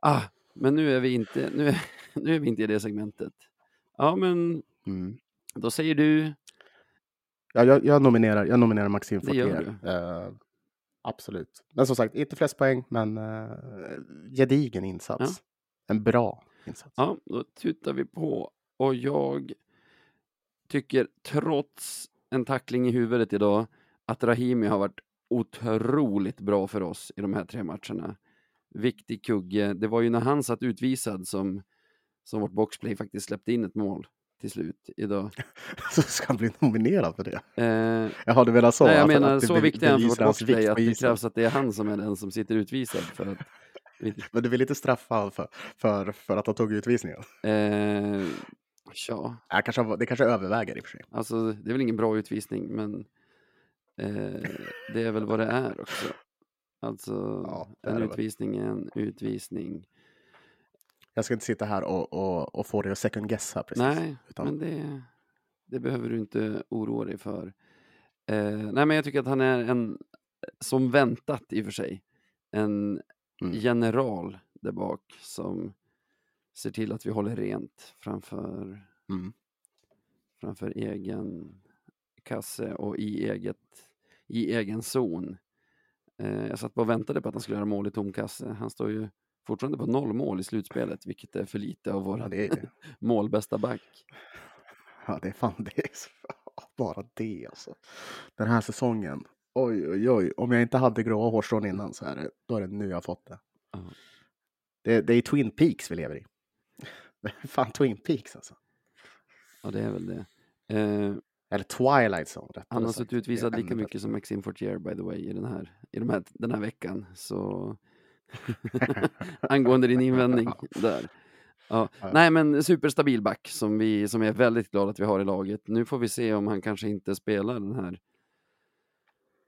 ah, men nu är vi inte, nu är, <laughs> nu är vi inte i det segmentet. Ja, men Mm. då säger du, Ja, jag, jag, nominerar, jag nominerar gör Fortier. Eh, absolut. Men som sagt, inte flest poäng, men uh, gedigen insats. En bra insats. ja, då tutar vi på och jag tycker trots en tackling i huvudet idag att Rahimi har varit otroligt bra för oss i de här tre matcherna. Viktig kugge. Det var ju när han satt utvisad som, som vårt boxplay faktiskt släppte in ett mål till slut idag. <laughs> Så ska han bli nominerad för det? Eh, Jag hade velat så. nej, jag att- menar det så viktig är han för vårt boxplay att det krävs att det är han som är den som sitter utvisad för att <laughs> Men du vill inte straffa honom för, för, för att han tog utvisningen? eh, ja, Ja, kanske, det kanske överväger i och för sig. Alltså, det är väl ingen bra utvisning, men eh, det är väl vad det är också. Alltså, Ja, en utvisning är en utvisning. Jag ska inte sitta här och, och, och få dig att second guessa precis. Nej, utan, men det, det behöver du inte oroa dig för. Eh, nej, men jag tycker att han är en, som väntat i och för sig, en Mm. general där bak som ser till att vi håller rent framför Mm. framför egen kasse och i, eget, i egen zon. Eh, jag satt bara och väntade på att han skulle göra mål i tom kasse. Han står ju fortfarande på noll mål i slutspelet, vilket är för lite av vår Ja, det är, <laughs> målbästa back. ja, det är fan det. Är <laughs> bara det alltså. Den här säsongen. Oj, oj, oj. Om jag inte hade gråa hårstrån innan så är det, då är det nu jag fått det. Ja. Det, det är Twin Peaks vi lever i. <laughs> Det fan Twin Peaks alltså. Ja, det är väl det. Eh, Eller Twilight Zone. han har suttit utvisad lika mycket som Maxime Fortier, by the way, i den här, i de här, den här veckan. Så <laughs> angående din invändning där. Ja. Ja. Nej, men superstabil back som vi som är väldigt glada att vi har i laget. Nu får vi se om han kanske inte spelar den här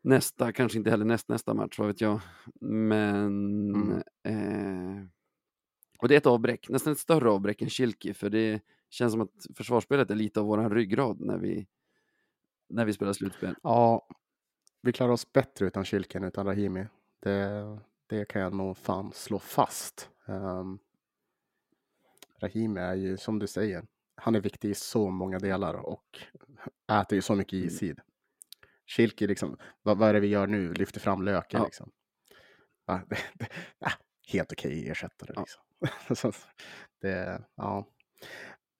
nästa, kanske inte heller näst, nästa match, vad vet jag. Men Mm. eh, och det är ett avbräck, nästan ett större avbräck än Kilki, för det känns som att försvarsspelet är lite av våran ryggrad när vi när vi spelar slutspel. Ja, vi klarar oss bättre utan Kilken utan Rahimi. Det, det kan jag nog fan slå fast. Um, Rahimi är ju, som du säger, han är viktig i så många delar och äter ju så mycket Mm. istid. Schilke, liksom, vad, vad är det vi gör nu? Lyfter fram löken Ja. liksom. Va, <laughs> det, det, ah, helt okej ersättare Ja. liksom. <laughs> Så, det, ja.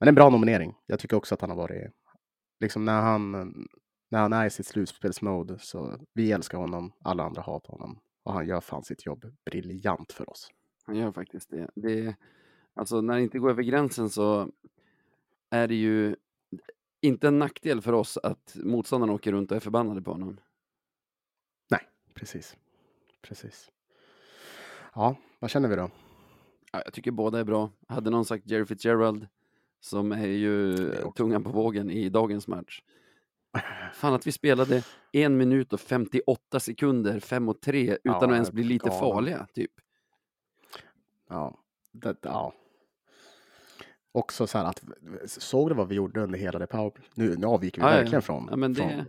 Men en bra nominering. Jag tycker också att han har varit, liksom när han, när han är i sitt slutspelsmode så vi älskar honom, alla andra hatar honom och han gör fan sitt jobb briljant för oss. Han gör faktiskt det. det. Alltså när det inte går över gränsen så är det ju inte en nackdel för oss att motståndarna åker runt och är förbannade på honom. Precis. Precis. Ja, vad känner vi då? Ja, jag tycker båda är bra. Hade någon sagt Jerry Fitzgerald, som är ju tungan på vågen i dagens match. Fan att vi spelade en minut och 58 sekunder, 5 och 3, utan Ja, att ens bli lite galen. farliga, typ. Ja, det, ja. Också så här att, såg du vad vi gjorde under hela det power... Nu, nu avviker vi ja. verkligen från, Ja, men det- från...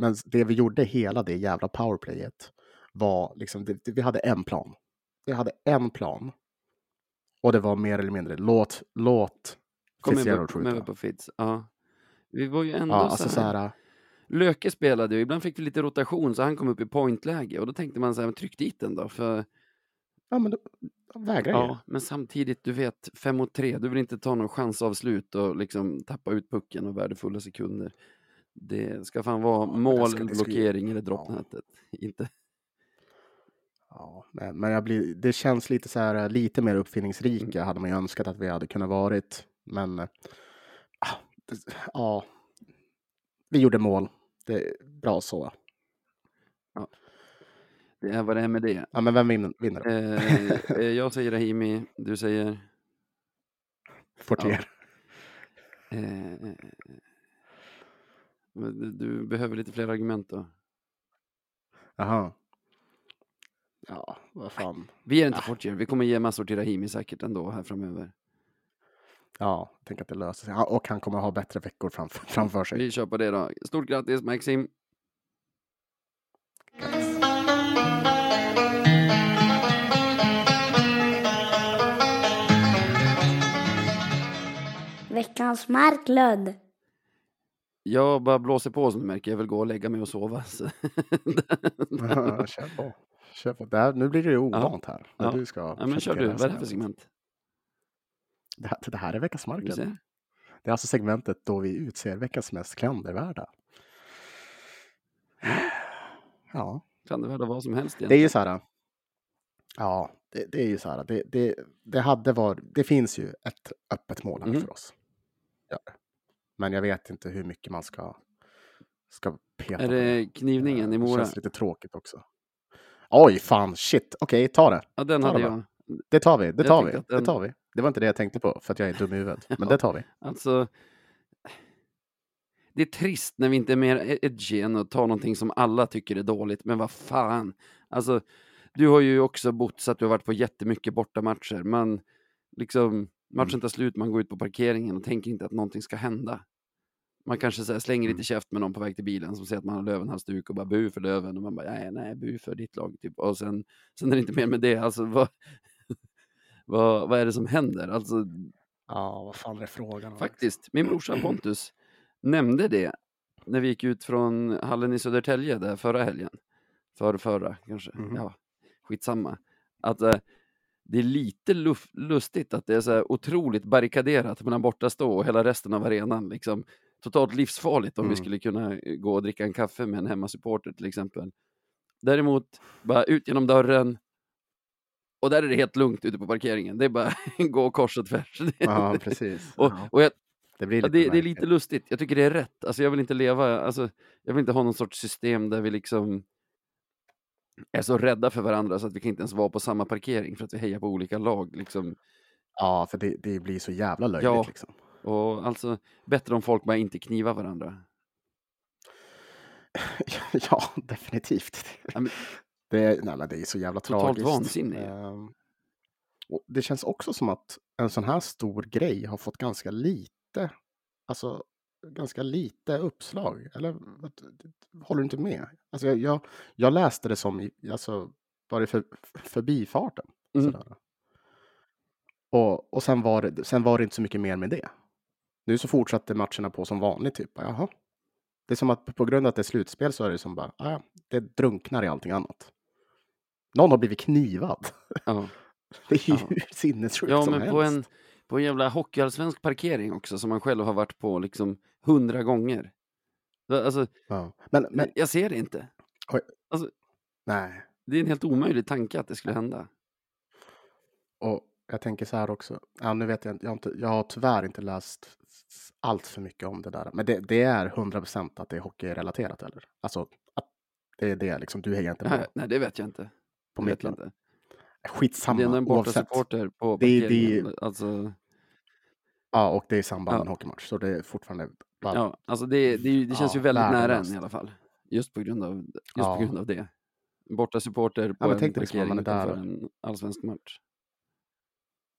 Men det vi gjorde hela det jävla powerplayet var liksom, det, vi hade en plan. Vi hade en plan. Och det var mer eller mindre, låt, låt Kom Fitzgerald kom skjuta. på Fitz. Ja. Vi var ju ändå Ja, så, alltså så här... här, Löke spelade ju, ibland fick vi lite rotation så han kom upp i pointläge och då tänkte man så här, tryck dit den då. För, ja men då, vägrar ju. ja, men samtidigt, du vet, 5 mot 3, du vill inte ta någon chansavslut och liksom tappa ut pucken och värdefulla sekunder. Det ska fan vara Ja, mål, ju- blockering eller ja. droppnätet. Inte... Ja, men men jag blir, det känns lite så här, lite mer uppfinningsrika hade man ju önskat att vi hade kunnat varit. Men det, ja, vi gjorde mål. Det är bra så. Det är vad det är med det. Ja, men vem vinner? vinner då? Eh, eh, jag säger Rahimi, du säger... Fortier. Eh, men du, du behöver lite fler argument då. Jaha. Ja, vad fan. Vi är inte Ah. Fortier, vi kommer ge massor till Rahimi säkert ändå här framöver. Ja, jag tänker att det löser sig. Ja, Och han kommer ha bättre veckor framför, <laughs> framför sig. Vi kör på det då. Stort grattis Maxim! Veckans Marklund. Jag bara blåser på som du märker, jag vill gå och lägga mig och sova. <laughs> Ja, <laughs> Kör på. Kör på. Det här, nu blir det ju ovant här. När Ja. du ska ja, men kör du, vad är det här för segment? Det här, det här är veckans ser. Det är alltså segmentet då vi utser veckans mest klandervärda. Ja, Kan det vara vad som helst det är egentligen? ju så här. Ja, det, det är ju så här. Det, det, det hade varit. Det finns ju ett öppet mål här Mhm. för oss. Ja. Men jag vet inte hur mycket man ska. Ska peta Är det knivningen i Det Mora? känns lite tråkigt också. Oj, fan, shit. Okej, ta det. Ja, den Ta hade det jag. Det tar vi. Det tar vi. den- Det tar vi. Det var inte det jag tänkte på för att jag är dum i huvudet. <laughs> Men Ja. det tar vi. Alltså, det är trist när vi inte är mer edgy än att ta någonting som alla tycker är dåligt, men vad fan. Alltså, du har ju också bott så att du har varit på jättemycket bortamatcher. Man, liksom, matchen Mm. tar slut, man går ut på parkeringen och tänker inte att någonting ska hända. Man kanske här, slänger Mm. lite käft med någon på väg till bilen som säger att man har Lövenhalsduk och bara bu för Löven och man bara nej, nej, bu för ditt lag. Typ. Och sen, sen är det inte mer med det. Alltså, vad, vad, vad är det som händer? Alltså, Ja, vad fan är frågan om? Faktiskt, min brorsa Pontus <clears throat> nämnde det när vi gick ut från hallen i Södertälje där förra helgen. För förra kanske, Mhm. ja, skitsamma. Att eh, det är lite luf- lustigt att det är så här otroligt barrikaderat mellan bortastå och hela resten av arenan. Liksom, totalt livsfarligt om vi Mm. skulle kunna eh, gå och dricka en kaffe med en hemmasupporter till exempel. Däremot, bara ut genom dörren och där är det helt lugnt ute på parkeringen. Det är bara <laughs> gå kors och tvärs. Ja, precis. och, Ja, och jag, det blir Ja, lite det, det är lite lustigt. Jag tycker det är rätt. Alltså, jag vill inte leva, alltså, jag vill inte ha någon sorts system där vi liksom är så rädda för varandra så att vi kan inte ens vara på samma parkering för att vi hejar på olika lag. Liksom. Ja, för det, det blir så jävla löjligt Ja. liksom. Och alltså, bättre om folk bara inte knivar varandra. <laughs> ja, definitivt. Ja, men- Det, är, nej, det är så jävla Totalt tragiskt. vansinne. Ehm, och det känns också som att en sån här stor grej har fått ganska lite, alltså ganska lite uppslag. Eller håller du inte med? Alltså, jag, jag, jag läste det som, alltså, bara i för, förbifarten. Mm. Sådär. Och, och sen, var det, sen var det inte så mycket mer med det. Nu så fortsätter matcherna på som vanligt, typ. Jaha. Det är som att på grund av att det är slutspel så är det som bara, ah, det drunknar i allting annat. Någon har blivit knivad. Ja, <laughs> Det är ju Ja. hur sinnessjukt ja som men helst. på en, på en jävla hockeyallsvensk parkering också som man själv har varit på liksom hundra gånger. Alltså, Ja. Men, men jag ser det inte. nej. Det är en helt omöjlig tanke att det skulle hända. Och jag tänker så här också. Ja, nu vet jag, jag, har inte, jag har tyvärr inte läst allt för mycket om det där. Men det, det är 100 procent att det är hockeyrelaterat eller? Alltså att det är det liksom. Du hejar inte på, Nej, nej, det vet jag inte. På inte. Skitsamma det är en bortasupporter på Det är- det parkeringen. Alltså, Ja, och det är i samband med Ja. en hockeymatch. Så det är fortfarande bara, ja, alltså det, det, det känns Ja, ju väldigt nära en i alla fall. Just på grund av, just Ja. på grund av det. Bortasupporter på men en liksom om parkering man är där en allsvensk match.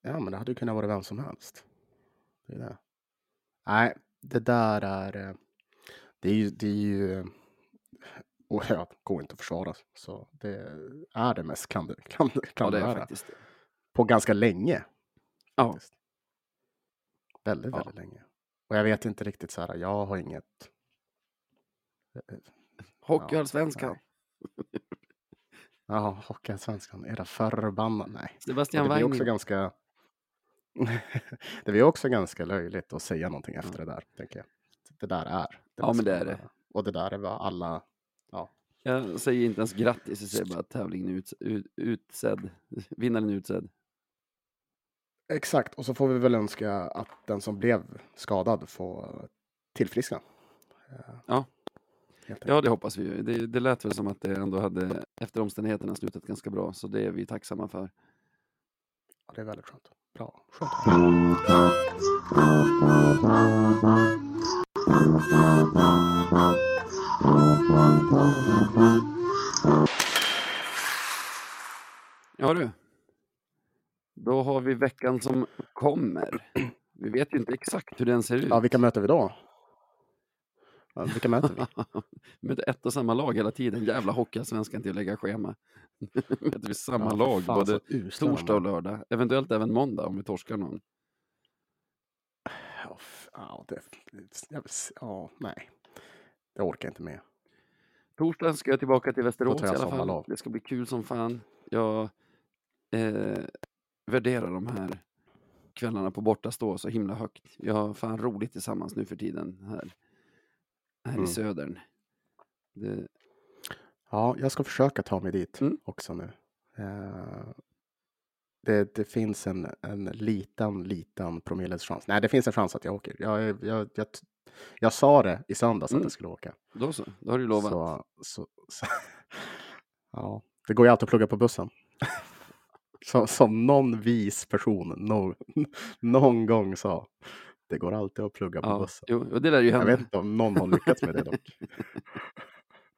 Ja, men det hade ju kunnat vara vem som helst. Det är det. Nej, det där är... eh, Det är ju... Det är ju eh, och ja, det går inte att försvara. Så det är det mest klander, <laughs> klander, Ja, klandervärda det. på ganska länge. Ja. faktiskt. Väldigt, Ja. väldigt länge. Och jag vet inte riktigt så här, jag har inget... eh, Hockeyallsvenskan. nej. Ja, Hockeyallsvenskan, era förbannade... Nej. Sebastian Och det blir också Wagner. ganska... <laughs> det blir också ganska löjligt att säga någonting efter det där, tänker jag. Det där är. Det Ja, men det är det. Och det där är vad alla... Jag säger inte ens grattis, jag säger bara att tävlingen är ut, ut, utsedd. <laughs> Vinnaren är utsedd. Exakt, och så får vi väl önska att den som blev skadad får tillfriskna. Eh, Ja. helt Ja, det hoppas vi ju. Det, det lät väl som att det ändå hade, efter omständigheterna, slutat ganska bra. Så det är vi tacksamma för. Ja, det är väldigt skönt. Bra. Skönt. <laughs> Ja du. Då har vi veckan som kommer. Vi vet ju inte exakt hur den ser ut. Ja, vilka möter vi då? Ja, vilka möter vi? <laughs> Möter ett och samma lag hela tiden. Jävla hockeyallsvenskan till att lägga schema. <laughs> Möter vi samma Ja, lag fan, både torsdag och lördag. Eventuellt även måndag om vi torskar någon. Ja, det, ja, nej. Det orkar jag inte med. Torsdagen ska jag tillbaka till Västerås i jag alla fall. sommarlov. Det ska bli kul som fan. Jag eh, värderar de här kvällarna på bortastå så himla högt. Jag har fan roligt tillsammans nu för tiden här, här i Mm. södern. Det, Ja, jag ska försöka ta mig dit Mm. också nu. Eh, det, det finns en, en liten, liten promilles chans. Nej, det finns en chans att jag åker. Jag, jag, jag, jag sa det i söndags att Mm. jag skulle åka. då så, då har du lovat. Så, så, så, <laughs> ja, det går ju alltid att plugga på bussen. <laughs> Så, som någon vis person någon, <laughs> någon gång sa. Det går alltid att plugga på Ja, bussen. jo, det lär ju Jag hända. vet inte om någon har lyckats med det dock.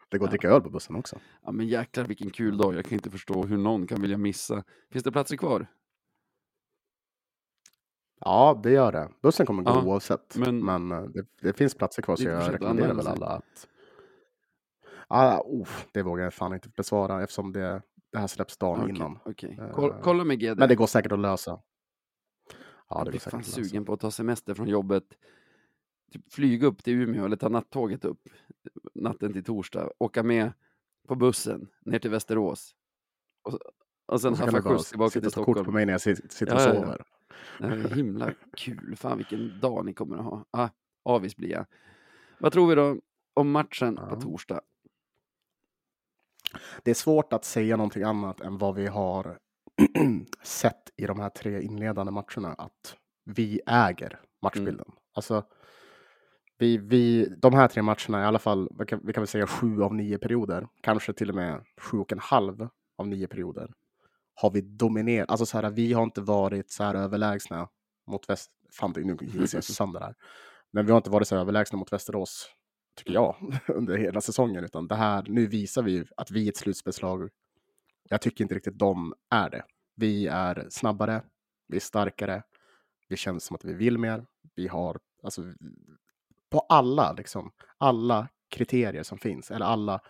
Det går att dricka öl på bussen också. Ja, men jäklar vilken kul dag. Jag kan inte förstå hur någon kan vilja missa. Finns det platser kvar? Ja, det gör det. Bussen kommer gå Ja, oavsett. Men, men- eh, det, det finns platser kvar så jag rekommenderar väl alla att... Ah, oh, det vågar jag fan inte besvara eftersom det, det här släpps dagen Okej, innan. okej. Eh, Koll, kolla med GD. Men det går säkert att lösa. Ja, jag det blir går säkert fan sugen på att ta semester från jobbet. Typ flyga upp till Umeå eller ta nattåget upp natten till torsdag. Åka med på bussen ner till Västerås. Och, och sen haffa skjuts tillbaka sitta till och ta kort på Stockholm. mig när jag sit- sitter och Ja, ja, ja. Det här är himla kul. Fan vilken dag ni kommer att ha. Ah, avis blir jag. Vad tror vi då om matchen på Ja. torsdag? Det är svårt att säga någonting annat än vad vi har <clears throat> sett i de här tre inledande matcherna. Att vi äger matchbilden. Mm. Alltså, vi, vi, de här tre matcherna, i alla fall, vi kan, vi kan väl säga sju av nio perioder, kanske till och med sju och en halv av nio perioder, har vi dominerat. Alltså så här, vi har inte varit så här överlägsna mot väst. Fan, nu gissar <laughs> jag sönder här. Men vi har inte varit så här överlägsna mot Västerås, tycker jag, <laughs> under hela säsongen. Utan det här, nu visar vi att vi är ett slutspelslag. Jag tycker inte riktigt de är det. Vi är snabbare, vi är starkare, det känns som att vi vill mer. Vi har, alltså, på alla, liksom, alla kriterier som finns, eller alla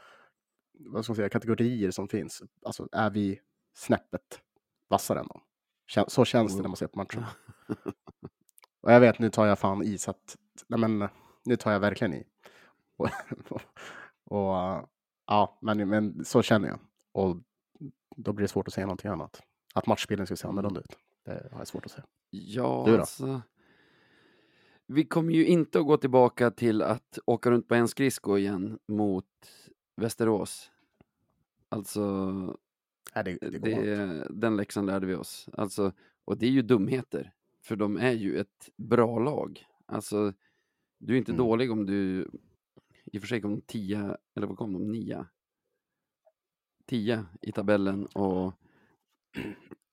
vad ska man säga, kategorier som finns, alltså är vi snäppet vassare än dem. Så känns det när man ser på matchen. <laughs> Och jag vet, nu tar jag fan i så att, nej men, nu tar jag verkligen i. <laughs> Och, och ja, men, men så känner jag. Och då blir det svårt att säga någonting annat. Att matchbilden ska se annorlunda ut, det har jag svårt att säga. Ja, Du då? alltså. Vi kommer ju inte att gå tillbaka till att åka runt på en skridsko igen mot Västerås. Alltså, Nej, det, det det, den läxan lärde vi oss. Alltså, och det är ju dumheter, för de är ju ett bra lag. Alltså, du är inte Mm. dålig om du, i och för sig kom de tia, eller vad kom de, nia? Tia i tabellen och,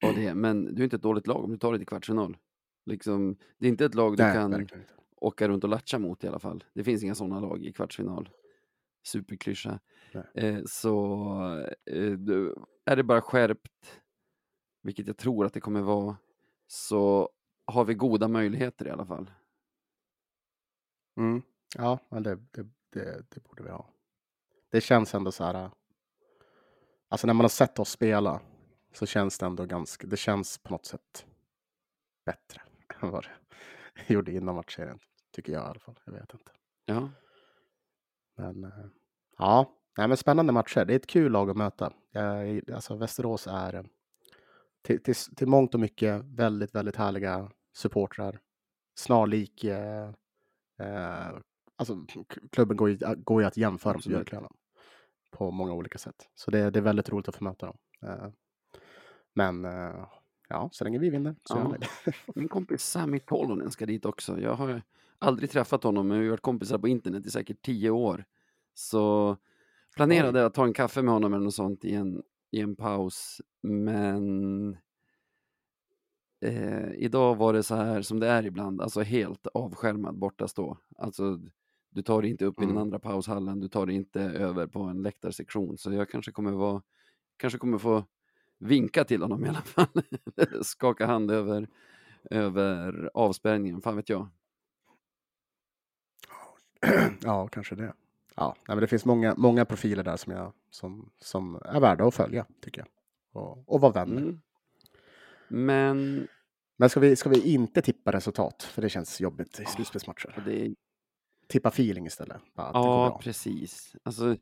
och det, men du är inte ett dåligt lag om du tar dig till kvartsfinal. Liksom, det är inte ett lag du Nej, kan verkligen åka runt och latcha mot i alla fall. Det finns inga sådana lag i kvartsfinal. Superklyscha. Eh, så eh, är det bara skärpt, vilket jag tror att det kommer vara, så har vi goda möjligheter i alla fall. Mm. Ja, det, det, det, det borde vi ha. Det känns ändå så här. Alltså när man har sett oss spela så känns det ändå ganska, det känns på något sätt bättre <laughs> än vad det gjorde innan matchserien. Tycker jag i alla fall. Jag vet inte. Ja, Men äh, ja, nej, men spännande matcher. Det är ett kul lag att möta. Jag, alltså Västerås är äh, till, till, till mångt och mycket väldigt, väldigt härliga supportrar. Snarlik eh, eh, alltså klubben går ju, går ju att jämföra med. Björklöven på många olika sätt. Så det, det är väldigt roligt att få möta dem. Eh, men eh, ja, så länge vi vinner så Ja. gör vi det. min kompis Sami Tolonen ska dit också. Jag har aldrig träffat honom, men vi har varit kompisar på internet i säkert tio år. Så planerade att ta en kaffe med honom eller något sånt i en, i en paus, men eh, idag var det så här som det är ibland, alltså helt avskärmad borta stå. Alltså, du tar dig inte upp i den Mm. andra paushallen, du tar dig inte över på en läktarsektion, så jag kanske kommer vara, kanske kommer få vinka till honom i alla fall, <laughs> skaka hand över, över avspärrningen, fan vet jag. <clears throat> ja, kanske det. Ja, nej, men det finns många, många profiler där som, jag, som, som är värda att följa, tycker jag. Och, och vara vänner. Mm. Men Men ska vi, ska vi inte tippa resultat? För det känns jobbigt i slutspelsmatcher. det Tippa feeling istället. Ja, precis. Alltså,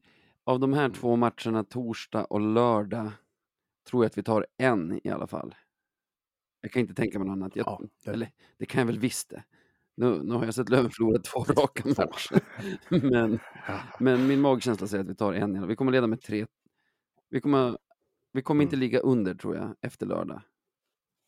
av de här Mm. två matcherna, torsdag och lördag, tror jag att vi tar en i alla fall. Jag kan inte tänka mig något annat. Jag, Ja, det- Eller, det kan jag väl visst det. Nu, nu har jag sett Löven förlora två <laughs> raka matcher. <laughs> men, men min magkänsla säger att vi tar en. Vi kommer leda med tre. Vi kommer, vi kommer inte Mm. ligga under, tror jag, efter lördag.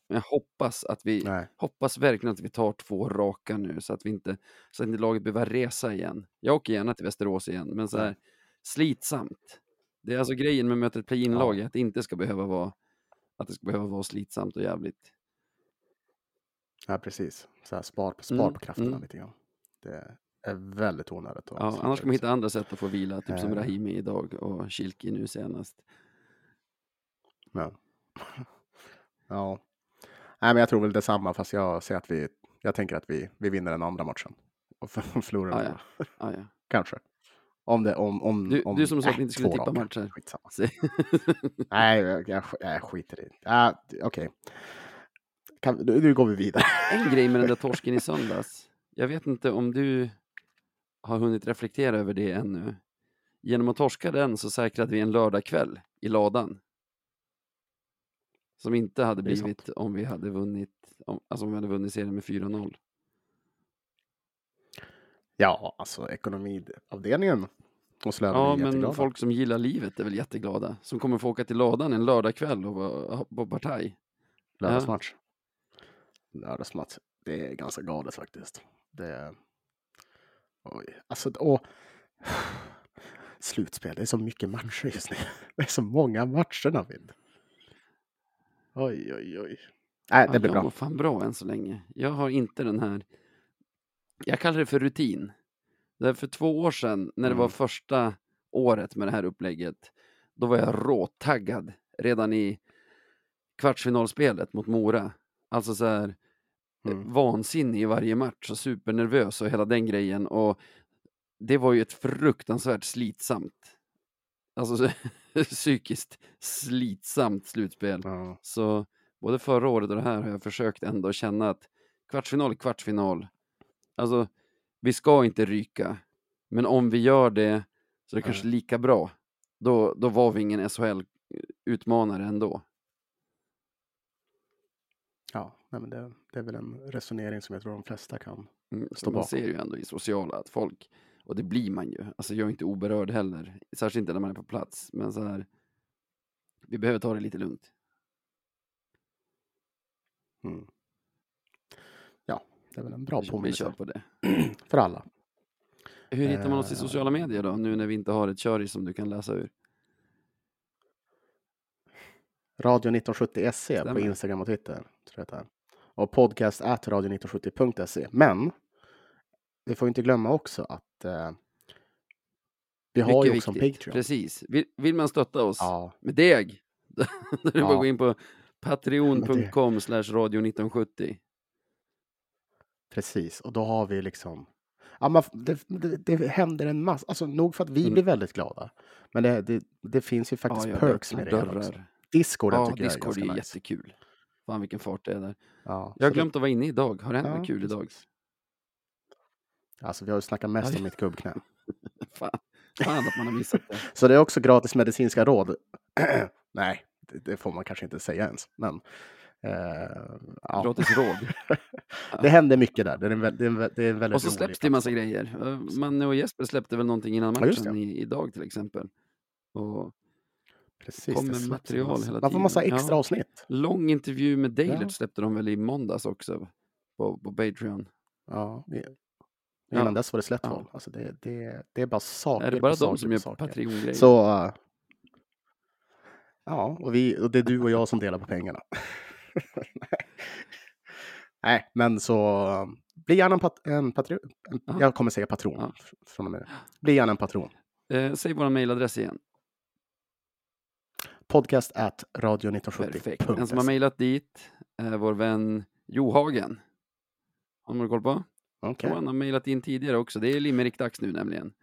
Men jag hoppas att vi, Nej. hoppas verkligen att vi tar två raka nu så att vi inte, så att inte laget behöver resa igen. Jag åker gärna till Västerås igen, men så här slitsamt. Det är alltså grejen med att möta ett play-in-lag, att det inte ska behöva vara att det ska behöva vara slitsamt och jävligt. Ja, precis. Så här, spar, spar Mm, på krafterna mm. lite grann. Det är väldigt onödigt. att Ja, annars ska man hitta sig. andra sätt att få vila, typ som Eh. Rahimi idag och Kilki nu senast. Ja. <laughs> ja. Nej, men jag tror väl detsamma, fast jag ser att vi, jag tänker att vi, vi vinner den andra matchen. Och <laughs> förlorar Ah, den ja. andra. Ah, ja. Kanske. Om det, om, om, Du, om, du som sa att vi inte skulle tippa matcher. Skitsamma. <laughs> Nej, jag, jag, jag skiter i det. Ah, Okej. Kan- Nu, går vi vidare. En grej med den där torsken i <laughs> söndags. Jag vet inte om du har hunnit reflektera över det ännu. Genom att torska den så säkrade vi en lördagkväll i ladan. Som inte hade blivit om vi hade vunnit, om, alltså om vi hade vunnit serien med 4-0. Ja, alltså ekonomiavdelningen hos Löven Ja, men folk som gillar livet är väl jätteglada. Som kommer få åka till ladan en lördagkväll och vara på partaj. Lördagsmatch. Lördagsmatch. Det är ganska galet faktiskt. Det är... Oj. Alltså, och... <sighs> Slutspel, det är så mycket matcher just nu. <laughs> Det är så många matcher David. Oj, oj, oj. Nej, det blir jag bra. mår fan bra än så länge. Jag har inte den här, jag kallar det för rutin. För två år sedan, när det var Mm. första året med det här upplägget, då var jag råtaggad redan i kvartsfinalspelet mot Mora. Alltså så här, Mm. vansinnig i varje match och supernervös och hela den grejen. Och det var ju ett fruktansvärt slitsamt, alltså så- <laughs> psykiskt slitsamt slutspel. Ja. Så både förra året och det här har jag försökt ändå känna att kvartsfinal är kvartsfinal. Alltså, vi ska inte ryka. Men om vi gör det så är det kanske lika bra. Då, då var vi ingen SHL-utmanare ändå. Ja, nej, men det, det är väl en resonering som jag tror de flesta kan. Mm, Stå så man bakom. ser ju ändå i sociala att folk, och det blir man ju, alltså jag är inte oberörd heller, särskilt inte när man är på plats, men så här, vi behöver ta det lite lugnt. Mm. Ja, det är väl en bra Vi kör påminnelse på det. <clears throat> för alla. Hur hittar man oss i Eh. sociala medier då, nu när vi inte har ett köris som du kan läsa ur? Radio 1970 SE E på. Instagram och Twitter. Tror jag. Och podcast at radio1970.se. Men vi får inte glömma också att eh, vi har ju Mycket också en viktigt. Patreon. Precis. Vill, vill man stötta oss Ja, med deg, <laughs> då är det bara Ja. att gå in på patreon.com slash radio 1970. precis. Och då har vi liksom... Ja, man, det, det, det händer en massa. Alltså nog för att vi Mm. blir väldigt glada. Men det, det, finns ju faktiskt Ja, perks med det också. dörrar. Discorden Ja, tycker jag är Discord är ganska ju nice. jättekul. Fan vilken fart det är där. Ja, Jag har glömt att vara inne idag. Har det hänt Ja, något kul idag? det, Alltså vi har ju snackat mest Aj. om mitt gubbknä. <laughs> Fan, fan att man har missat det. <laughs> Så det är också gratis medicinska råd. <clears throat> Nej, det, det får man kanske inte säga ens. Men eh, ja. Gratis råd. <laughs> det händer mycket där. Det är en, vä- det är en, vä- det är en väldigt Och så släpps det en massa grejer. Eh, Manne och Jesper släppte väl någonting innan Ja, matchen i, idag till exempel. Och Precis, kommer det material massa- hela Man får massa tiden. extra Ja. avsnitt. lång intervju med Dalert Ja. släppte de väl i måndags också på, på Patreon. Ja, Ja. innan dess var det slätt Ja. val. Alltså det, det, det är bara saker Är det bara saker de som gör. Patreon-grejer? Så... eh, ja, och, vi, och det är du och jag som delar på pengarna. <laughs> Nej, men så... Bli gärna en, pat, en patron. Ja. jag kommer säga patron. Ja. Från och med. Bli gärna en patron. Eh, säg vår mailadress igen. Podcast at radio 1970. Perfekt. En som har mailat dit är vår vän Johagen. Har du koll på? Och han har mailat in tidigare också. Det är limerick-dags nu nämligen.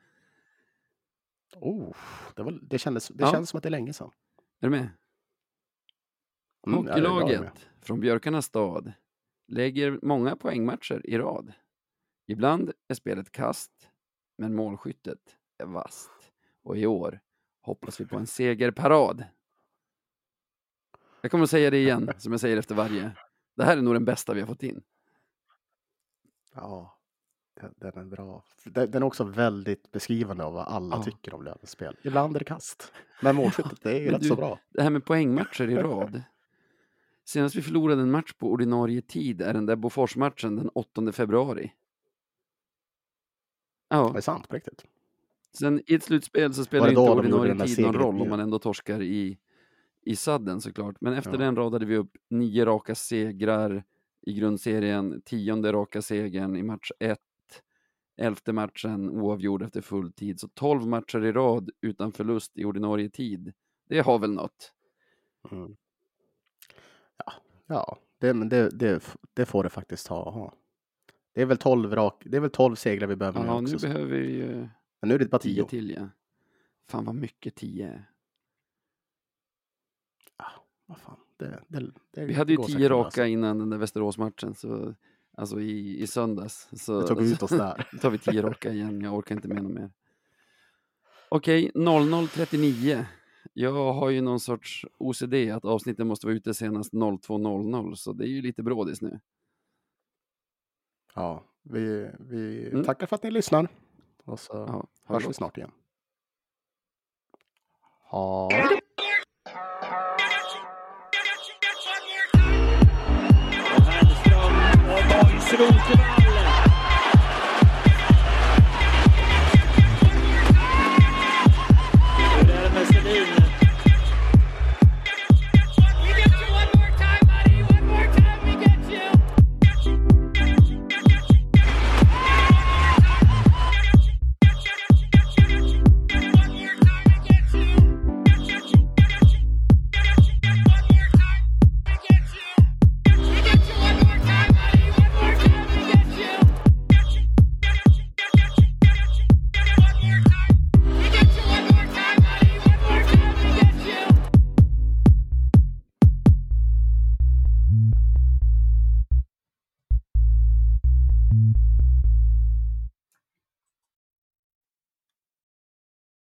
Oh, det, var, det, kändes, det Ja. känns som att det är länge sedan. Är du med? Mm, är med. Hockeylaget från Björkarnas stad lägger många poängmatcher i rad. Ibland är spelet kast, men målskyttet är vasst. Och i år hoppas vi på en segerparad. Jag kommer att säga det igen, <laughs> som jag säger efter varje. Det här är nog den bästa vi har fått in. Ja, den, är bra. Den, är också väldigt beskrivande av vad alla Ja. tycker om Lövens spel. Ibland är det kast. Men <laughs> målskyttet, det är ju rätt du- så bra. Det här med poängmatcher i <laughs> rad. Senast vi förlorade en match på ordinarie tid är den där Bofors-matchen den 8 februari. Ja, Det är sant på riktigt. sen i ett slutspel så spelar inte ordinarie tid någon roll om man ändå torskar i, i sadden såklart. Men efter Ja. den radade vi upp nio raka segrar i grundserien, tionde raka segern i match ett, elfte matchen oavgjord efter full tid. Så 12 matcher i rad utan förlust i ordinarie tid. Det har väl något? Mm. Ja, ja det, men det, det, det får det faktiskt ha. ha. Det är väl 12 rak, det är väl 12 segrar vi behöver Ja, nu nu också. så- behöver vi ju Men nu är det bara 10 10. till ja. Fan vad mycket 10 är. Vad fan, det, det, det Vi hade ju går 10 säkert att raka innan den där Västeråsmatchen, så, alltså i, i söndags. Så, Vi tog ut oss där. <laughs> Då tar vi 10 raka igen, jag orkar inte med något mer. Okej, 00.39. Jag har ju någon sorts OCD att avsnittet måste vara ute senast 02.00, så det är ju lite brådis nu. Ja, vi, vi Mm. tackar för att ni lyssnar. Och så Ja, det hörs vi snart igen. Ha Nationals.